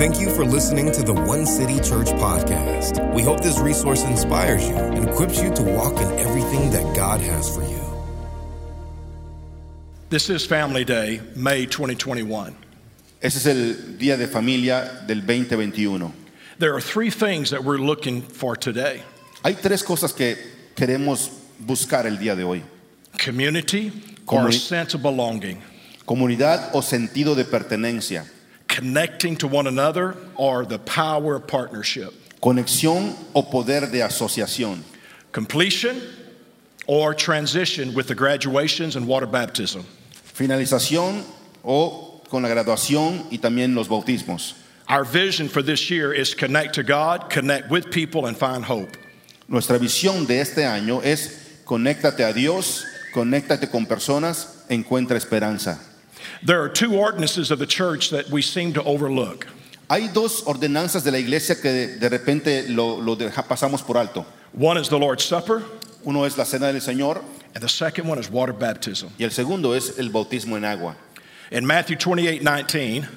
Thank you for listening to the One City Church podcast. We hope this resource inspires you and equips you to walk in everything that God has for you. This is Family Day, May 2021. Ese es el día de familia del 2021. There are three things that we're looking for today Hay tres cosas que queremos buscar el día de hoy. community or Comuni- sense of belonging, Comunidad o sentido de pertenencia. Connecting to one another or the power of partnership, Conexión o poder de asociación. completion or transition with the graduations and water baptism. Finalización o con la graduación y también los bautismos. Our vision for this year is connect to God, connect with people, and find hope. Nuestra visión de este año es conéctate a Dios, conéctate con personas, encuentra esperanza. There are two ordinances of the church that we seem to overlook. Hay dos ordenanzas de la iglesia que de, repente lo, lo deja- pasamos por alto. One is the Lord's Supper, Uno es la cena del Señor and the second one is water baptism. y el segundo es el bautismo en agua. In Matthew 28 19,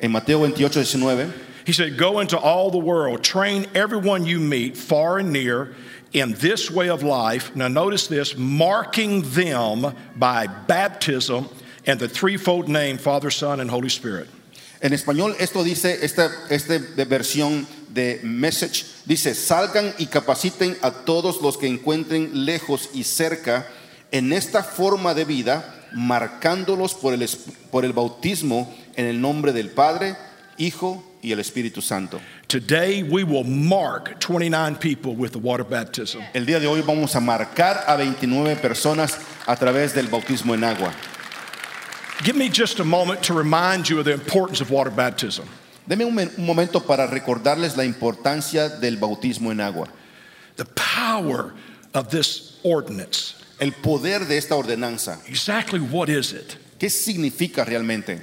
En Mateo 28, 19, he said, Go into all the world, train everyone you meet, far and near, in this way of life. Now, notice this marking them by baptism and the threefold name Father, Son, and Holy Spirit. en español esto dice, esta, esta versión de Message, dice, salgan y capaciten a todos los que encuentren lejos y cerca en esta forma de vida, marcándolos por el, por el bautismo en el nombre del Padre, Hijo y el Espíritu Santo. Today, we will mark 29 people with the water baptism. El día de hoy vamos a marcar a 29 personas a través del bautismo en agua. Give me just a moment to remind you of the importance of water baptism. Deme un, un momento para recordarles la importancia del bautismo en agua. The power of this ordinance. El poder de esta ordenanza. Exactly what is it? ¿Qué significa realmente?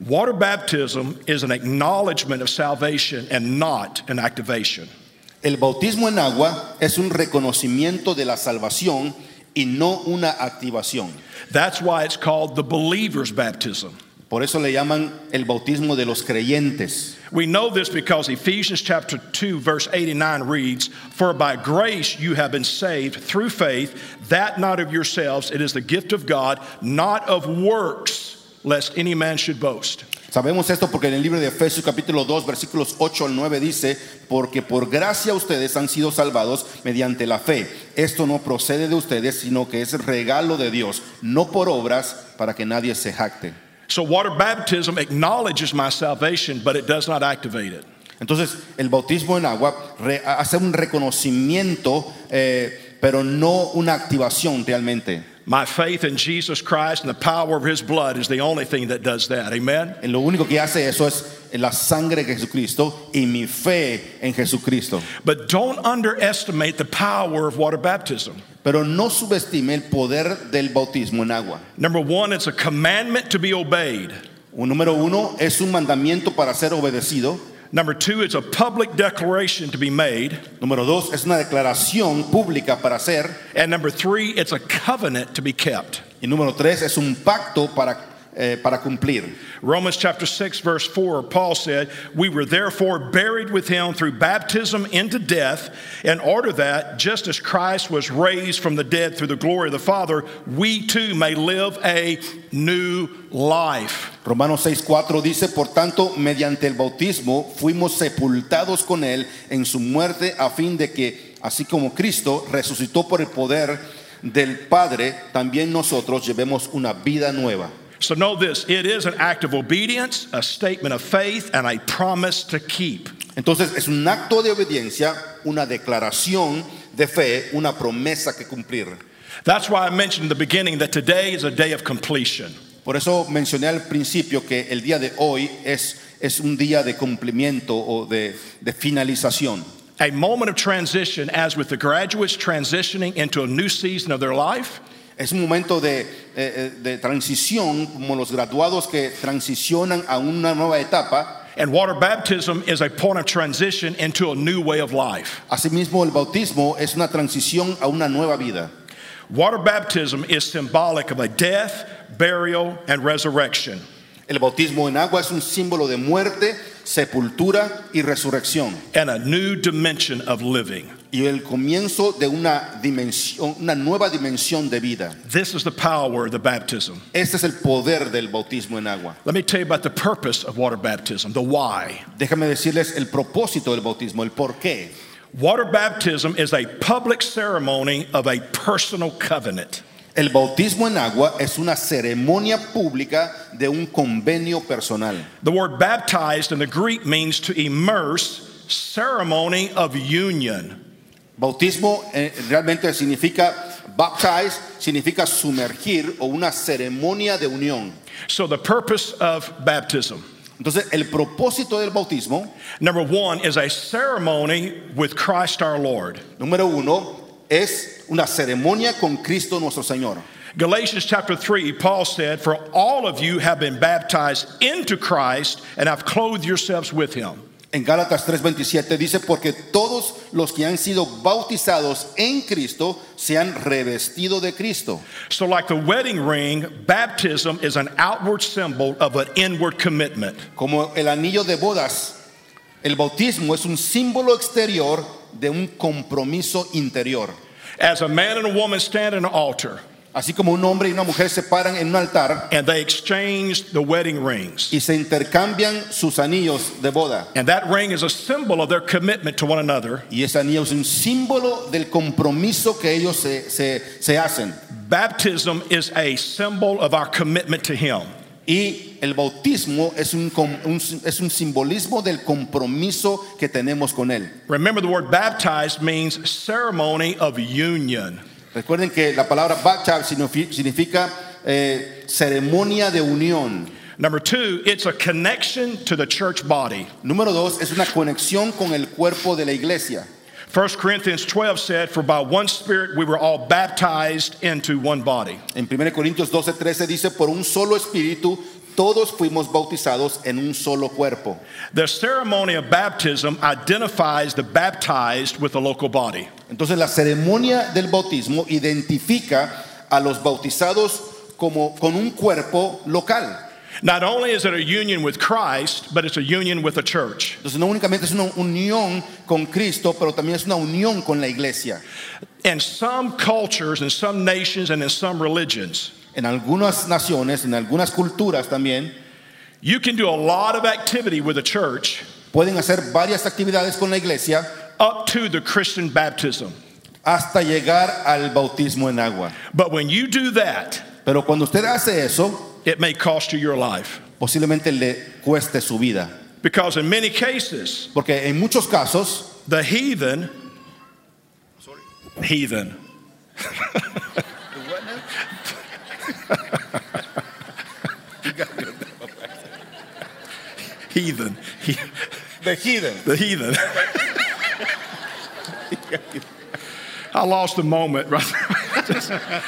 Water baptism is an acknowledgement of salvation and not an activation. El bautismo en agua es un reconocimiento de la salvación y no una activación. That's why it's called the believer's baptism. Por eso le llaman el bautismo de los creyentes. We know this because Ephesians chapter 2 verse 89 reads, "For by grace you have been saved through faith, that not of yourselves, it is the gift of God, not of works, lest any man should boast." Sabemos esto porque en el libro de Efesios capítulo 2 versículos 8 al 9 dice, porque por gracia ustedes han sido salvados mediante la fe. Esto no procede de ustedes, sino que es regalo de Dios, no por obras para que nadie se jacte. So water baptism acknowledges my salvation, but it does not activate it. Entonces, el bautismo en agua hace un reconocimiento, eh, pero no una activación realmente. My faith in Jesus Christ and the power of his blood is the only thing that does that. Amen. Eh, Lo único que hace eso es la sangre de Jesucristo y mi fe en Jesucristo. But don't underestimate the power of water baptism. Pero no subestime el poder del bautismo en agua. Number one, it's a commandment to be obeyed. Un número uno es un mandamiento para ser obedecido. Number two, it's a public declaration to be made. Número dos es una declaración pública para hacer. And number three, it's a covenant to be kept. Y número tres es un pacto para, eh, para cumplir. Romans chapter 6, verse 4, Paul said, We were therefore buried with him through baptism into death, in order that, just as Christ was raised from the dead through the glory of the Father, we too may live a new life. Romanos 6:4 dice, por tanto, mediante el bautismo fuimos sepultados con él en su muerte a fin de que, así como Cristo resucitó por el poder del Padre, también nosotros llevemos una vida nueva. So know this it is an act of obedience, a statement of faith, and a promise to keep. Entonces es un acto de obediencia, una declaración de fe, una promesa que cumplir. That's why I mentioned in the beginning that today is a day of completion. Por eso mencioné al principio que el día de hoy es, es un día de cumplimiento o de, de finalización. A moment of transition, as with the graduates transitioning into a new season of their life. Es un momento de, eh, eh, de transición, como los graduados que transicionan a una nueva etapa. And water baptism is a point of transition into a new way of life. Asimismo, el bautismo es una transición a una nueva vida. Water baptism is symbolic of a death, burial, and resurrection. El bautismo en agua es un símbolo de muerte, sepultura y resurrección. and a new dimension of living. Y el comienzo de una dimensión, una nueva dimensión de vida. This is the power of the baptism. Este es el poder del bautismo en agua. Let me tell you about the purpose of water baptism, the why. Déjame decirles el propósito del bautismo, el por qué. Water baptism is a public ceremony of a personal covenant. El bautismo en agua es una ceremonia pública de un convenio personal. The word baptized in the Greek means to immerse, ceremony of union. Bautismo eh, realmente significa baptize, significa sumergir o una ceremonia de unión. So the purpose of baptism, Entonces, el propósito del bautismo, number one, is a ceremony with Christ our Lord. número uno, es una ceremonia con Cristo nuestro Señor. Galatians chapter 3, Paul said, For all of you have been baptized into Christ and have clothed yourselves with him. En Gálatas 3:27 dice, porque todos los que han sido bautizados en Cristo se han revestido de Cristo. So, like the wedding ring, baptism is an outward symbol of an inward commitment. Como el anillo de bodas, el bautismo es un símbolo exterior de un compromiso interior. As a man and a woman stand in an altar Así como un hombre y una mujer se paran en un altar and they exchange the wedding rings, y se intercambian sus anillos de boda. and that ring is a symbol of their commitment to one another, Y ese anillo es un símbolo del compromiso que ellos se, se- se hacen. baptism is a symbol of our commitment to Him. Y el bautismo es un, un- es un simbolismo del compromiso que tenemos con Él. Remember, the word baptized means ceremony of union. Recuerden que la palabra baptize signifi- significa eh, ceremonia de unión. Number two, it's a connection to the church body. Número dos, es una conexión con el cuerpo de la iglesia. 1 Corinthians 12 said, For by one Spirit we were all baptized into one body. En 1 Corintios 12, 13 dice, por un solo espíritu, todos fuimos bautizados en un solo cuerpo. The ceremony of baptism identifies the baptized with the local body. Entonces la ceremonia del bautismo identifica a los bautizados como con un cuerpo local. Not only is it a union with Christ, but it's a union with the church. Entonces no únicamente es una unión con Cristo, pero también es una unión con la iglesia. In some cultures, in some nations, and in some religions, En algunas naciones, en algunas culturas también, you can do a lot of activity with the church pueden hacer varias actividades con la iglesia up to the Christian baptism. hasta llegar al bautismo en agua. But when you do that, Pero cuando usted hace eso, it may cost you your life. posiblemente le cueste su vida. Because in many cases, Porque en muchos casos, the heathen, sorry, heathen, heathen, he- the heathen, the heathen. I lost the moment. Right?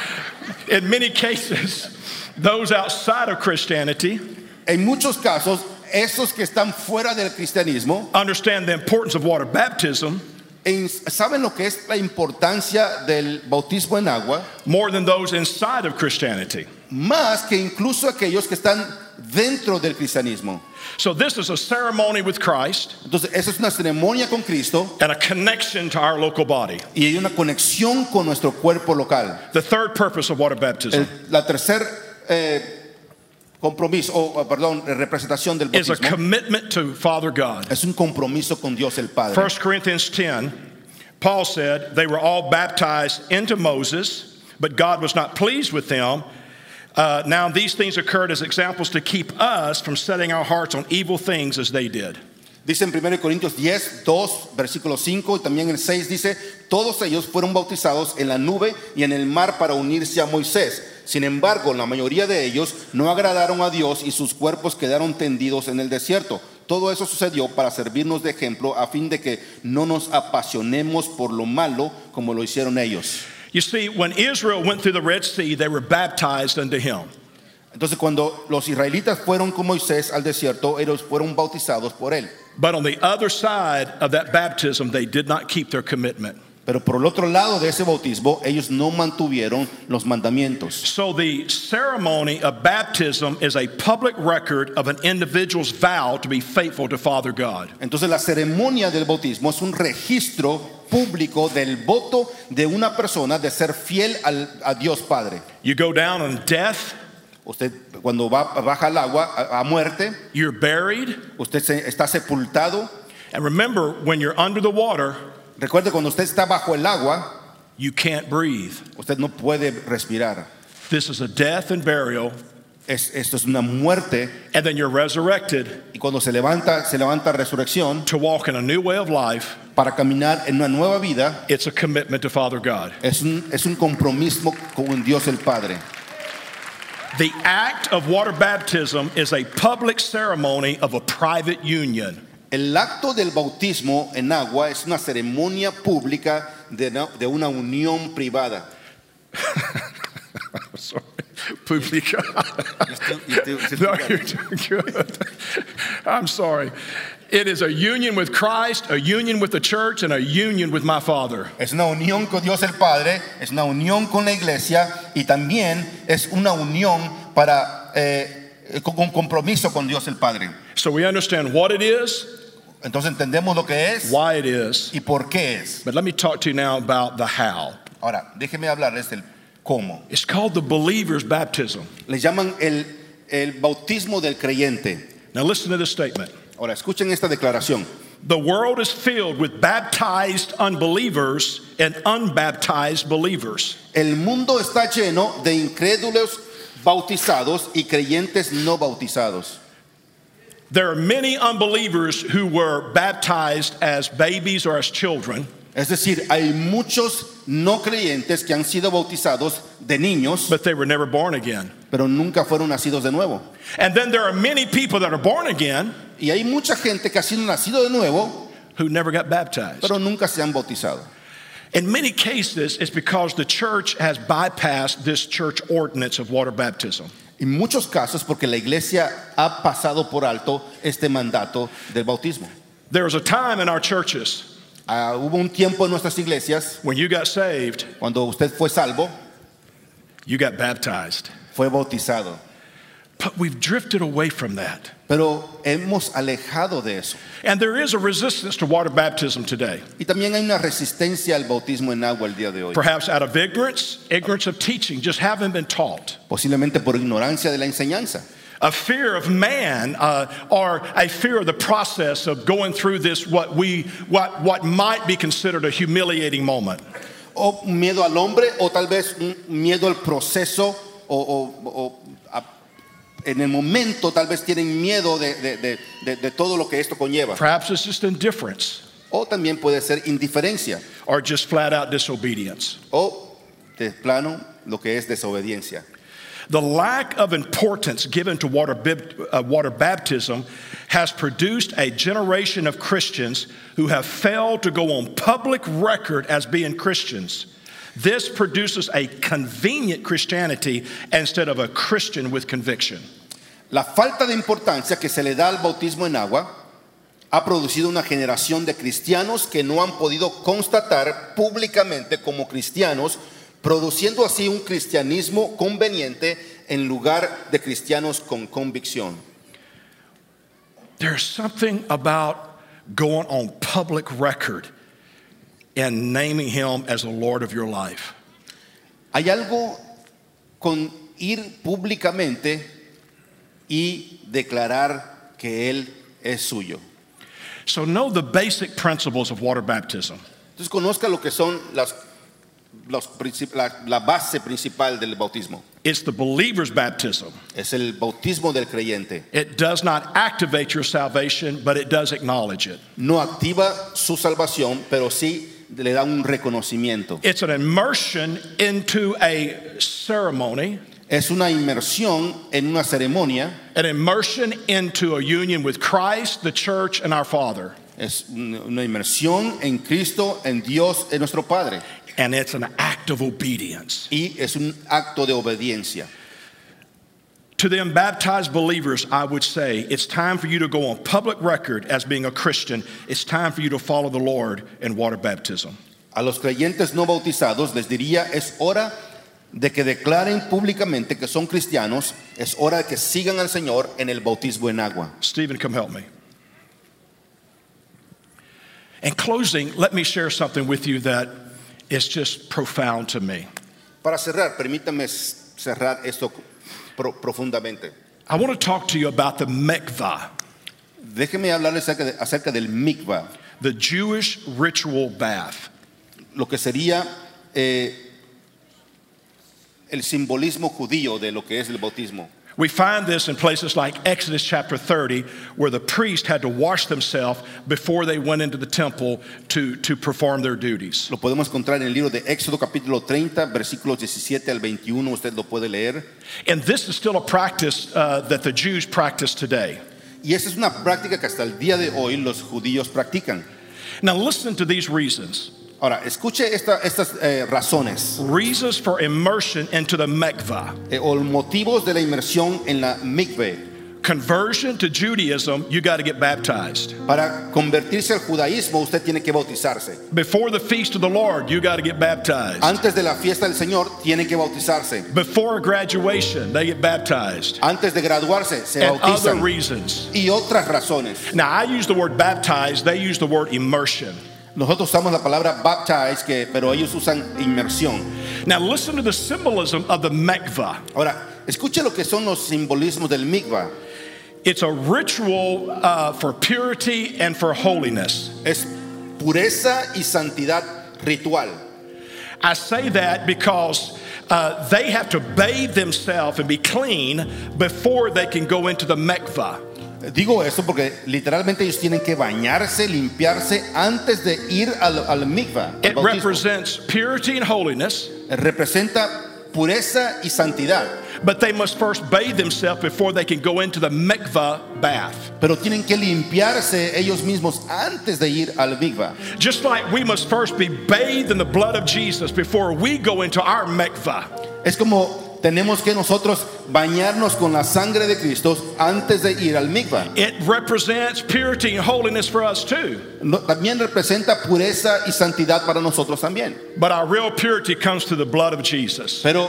in many cases, those outside of Christianity en muchos casos, esos que están fuera del cristianismo understand the importance of water baptism en- saben lo que es la importancia del bautismo en agua, more than those inside of Christianity. más que incluso aquellos que están dentro del cristianismo. So, this is a ceremony with Christ Entonces, esa es una ceremonia con Cristo and a connection to our local body. y hay una conexión con nuestro cuerpo local. The third purpose of water baptism El- la tercer eh, compromiso, o perdón, representación del is a bautismo commitment to Father God. es un compromiso con Dios el Padre. 1 Corinthians 10, Paul said, They were all baptized into Moses, but God was not pleased with them. Uh, now, these things occurred as examples to keep us from setting our hearts on evil things as they did. Dice en 1 Corintios 10, 2, versículo 5 y también el 6 dice, todos ellos fueron bautizados en la nube y en el mar para unirse a Moisés. Sin embargo, la mayoría de ellos no agradaron a Dios y sus cuerpos quedaron tendidos en el desierto. Todo eso sucedió para servirnos de ejemplo a fin de que no nos apasionemos por lo malo como lo hicieron ellos. You see, when Israel went through the Red Sea, they were baptized unto him. Entonces cuando los israelitas fueron con Moisés al desierto, ellos fueron bautizados por él. But on the other side of that baptism, they did not keep their commitment. Pero por el otro lado de ese bautismo, ellos no mantuvieron los mandamientos. So the ceremony of baptism is a public record of an individual's vow to be faithful to Father God. Entonces la ceremonia del bautismo es un registro público del voto de una persona de ser fiel al- a Dios Padre. You go down on death, Usted cuando va, baja al agua a, a muerte, you're buried, usted se- está sepultado. and remember when you're under the water, Recuerde cuando usted está bajo el agua, you can't breathe. usted no puede respirar. This is a death and burial, Es- esto es una muerte and then you're resurrected y cuando se levanta, se levanta resurrección to walk in a new way of life. para caminar en una nueva vida. It's a commitment to Father God. Es un, es un compromiso con Dios el Padre. The act of water baptism is a public ceremony of a private union. El acto del bautismo en agua es una ceremonia pública de, na- de una unión privada. Sorry, Publica. No, you're doing good. I'm sorry. It is a union with Christ, a union with the church, and a union with my Father. Es una unión con Dios el Padre, es una unión con la iglesia y también es una unión para eh, con un compromiso con Dios el Padre. So we understand what it is, Entonces entendemos lo que es why it is, y por qué es. but let me talk to you now about the how. Ahora, déjeme hablarles del cómo. It's called the believer's baptism. Le llaman el, el bautismo del creyente. Now listen to this statement. Ahora, escuchen esta declaración. The world is filled with baptized unbelievers and unbaptized believers. El mundo está lleno de incrédulos bautizados y creyentes no bautizados. There are many unbelievers who were baptized as babies or as children, Es decir, hay muchos no creyentes que han sido bautizados de niños, but they were never born again. pero nunca fueron nacidos de nuevo. And then there are many people that are born again Y hay mucha gente que ha sido nacido de nuevo, who never got baptized. pero nunca se han bautizado. In many cases, it's because the church has bypassed this church ordinance of water baptism. En muchos casos porque la iglesia ha pasado por alto este mandato del bautismo. There was a time in our churches Ah, hubo un tiempo en nuestras iglesias, when you got saved, cuando usted fue salvo, you got baptized. fue bautizado. But we've drifted away from that. Pero hemos alejado de eso. And there is a resistance to water baptism today. Y también hay una resistencia al bautismo en agua el día de hoy. Perhaps out of ignorance, ignorance of teaching, just haven't been taught. Posiblemente por ignorancia de la enseñanza. A fear of man, uh, or a fear of the process of going through this, what we, what, what might be considered a humiliating moment. O miedo al hombre, o tal vez un miedo al proceso, o, o- o a- en el momento tal vez tienen miedo de, de- de- de- de todo lo que esto conlleva. Perhaps it's just indifference, O también puede ser indiferencia, or just flat out disobedience. o de plano lo que es desobediencia. The lack of importance given to water, uh, water baptism has produced a generation of Christians who have failed to go on public record as being Christians. This produces a convenient Christianity instead of a Christian with conviction. La falta de importancia que se le da al bautismo en agua ha producido una generación de cristianos que no han podido constatar públicamente como cristianos, produciendo así un cristianismo conveniente en lugar de cristianos con convicción. There's something about going on public record and naming Him as the Lord of your life. Hay algo con ir públicamente y declarar que Él es suyo. So, know the basic principles of water baptism. Entonces conozca lo que son las, los la, la base principal del bautismo. It's the believer's baptism. Es el bautismo del creyente. It does not activate your salvation, but it does acknowledge it. No activa su salvación, pero sí le da un reconocimiento. It's an immersion into a ceremony, Es una inmersión en una ceremonia, an immersion into a union with Christ, the church, and our Father. es una una inmersión en Cristo, en Dios, en nuestro Padre. And it's an act of obedience. Y es un acto de obediencia. To the unbaptized believers, I would say it's time for you to go on public record as being a Christian. It's time for you to follow the Lord in water baptism. A los creyentes no bautizados les diría, es hora de que declaren públicamente que son cristianos, es hora de que sigan al Señor en el bautismo en agua. Stephen, come help me. In closing, let me share something with you that is just profound to me. Para cerrar, permítame cerrar esto pro- profundamente. I want to talk to you about the mikvah, Déjeme hablarles acerca, de- acerca del mikvah, the Jewish ritual bath. lo que sería eh, el simbolismo judío de lo que es el bautismo. We find this in places like Exodus chapter 30, where the priest had to wash themselves before they went into the temple to, to perform their duties. Lo podemos encontrar en el libro de Éxodo capítulo 30, versículos 17 al 21, usted lo puede leer. And this is still a practice uh, that the Jews practice today. Y esa es una práctica que hasta el día de hoy los judíos practican. Now, listen to these reasons Ahora, escuche esta- estas eh, razones reasons for immersion into the mikvah. eh, o motivos de la inmersión en la mikveh. Conversion to Judaism, you got to get baptized. Para convertirse al judaísmo, usted tiene que bautizarse. Before the feast of the Lord, you got to get baptized. Antes de la fiesta del Señor, tiene que bautizarse. Before graduation, they get baptized. Antes de graduarse, se And other bautizan. reasons. Y otras razones. Now, I use the word baptized, they use the word immersion. Nosotros usamos la palabra baptize, que, pero ellos usan inmersión. Now, listen to the symbolism of the mikvah. Ahora, escuche lo que son los simbolismos del mikvah. It's a ritual uh, for purity and for holiness. Es pureza y santidad ritual. I say that because uh, they have to bathe themselves and be clean before they can go into the mikvah. Digo eso porque literalmente ellos tienen que bañarse, limpiarse antes de ir al, al mikvah. It bautismo. represents purity and holiness, Representa pureza y santidad, but they must first bathe themselves before they can go into the mikvah bath. pero tienen que limpiarse ellos mismos antes de ir al mikvah. Just like we must first be bathed in the blood of Jesus before we go into our mikvah. Es como tenemos que nosotros bañarnos con la sangre de Cristo antes de ir al mikvah. It represents purity and holiness for us too. No- también representa pureza y santidad para nosotros también. But our real purity comes through the blood of Jesus. Pero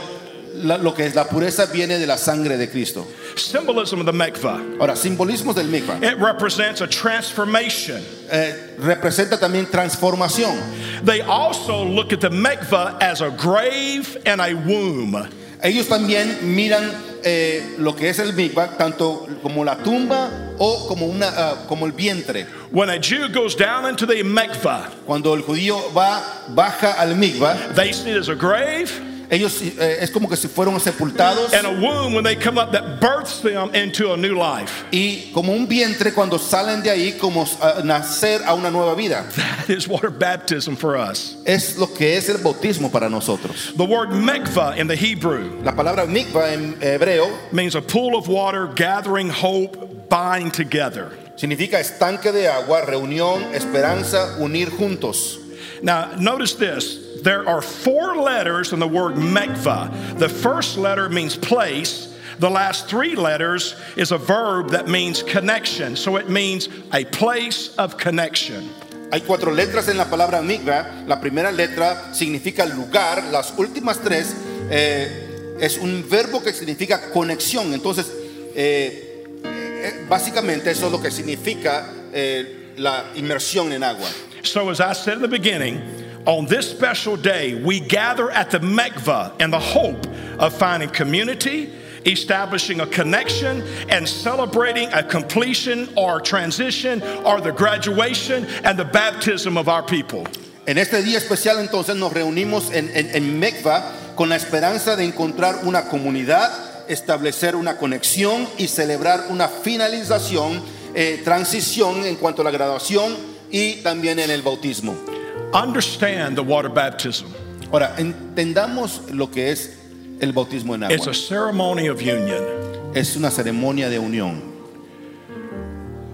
la- lo que es la pureza viene de la sangre de Cristo. Symbolism of the mikvah. Ahora, simbolismos del mikvah. It represents a transformation. Eh, representa también transformación. They also look at the mikvah as a grave and a womb. Ellos también miran eh, lo que es el mikvah tanto como la tumba o como, una, ah, como el vientre. When a Jew goes down into the mikvah, Cuando el judío va, baja al mikvah, they see it as a grave ellos eh, es como que si fueron sepultados and a womb when they come up that births them into a new life. y como un vientre cuando salen de ahí como ah, nacer a una nueva vida. That is water baptism for us. Es lo que es el bautismo para nosotros. The word mikvah in the Hebrew La palabra mikvah en hebreo means a pool of water gathering hope, bind together. significa estanque de agua, reunión, esperanza, unir juntos. Now, notice this. There are four letters in the word mikvah. The first letter means place. The last three letters is a verb that means connection. So it means a place of connection. Hay cuatro letras en la palabra mikvah. La primera letra significa lugar. Las últimas tres eh, es un verbo que significa conexión. Entonces, eh, eh, básicamente eso es lo que significa eh, la inmersión en agua. So, as I said in the beginning, on this special day, we gather at the mikvah in the hope of finding community, establishing a connection, and celebrating a completion or transition or the graduation and the baptism of our people. En este día especial entonces nos reunimos en, en, en Mikvah con la esperanza de encontrar una comunidad, establecer una conexión y celebrar una finalización, eh, transición en cuanto a la graduación y también en el bautismo. Understand the water baptism. Ahora, entendamos lo que es el bautismo en It's agua. a ceremony of union. Es una ceremonia de unión.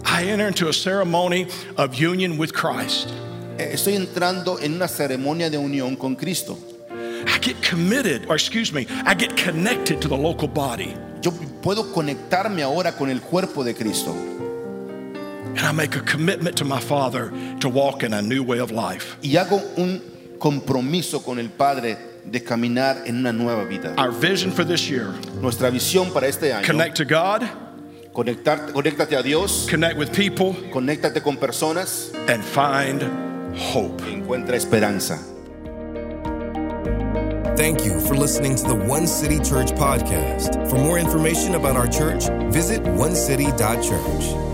I enter into a ceremony of union with Christ. Eh, Estoy entrando en una ceremonia de unión con Cristo. I get committed, or excuse me, I get connected to the local body. Yo puedo conectarme ahora con el cuerpo de Cristo. And I make a commitment to my Father to walk in a new way of life. y hago un compromiso con el Padre de caminar en una nueva vida. Our vision for this year Nuestra visión para este año, connect to God, conectar, conéctate a Dios, connect with people, conéctate con personas, and find hope. encuentra esperanza. Thank you for listening to the One City Church podcast. For more information about our church, visit onecity.church.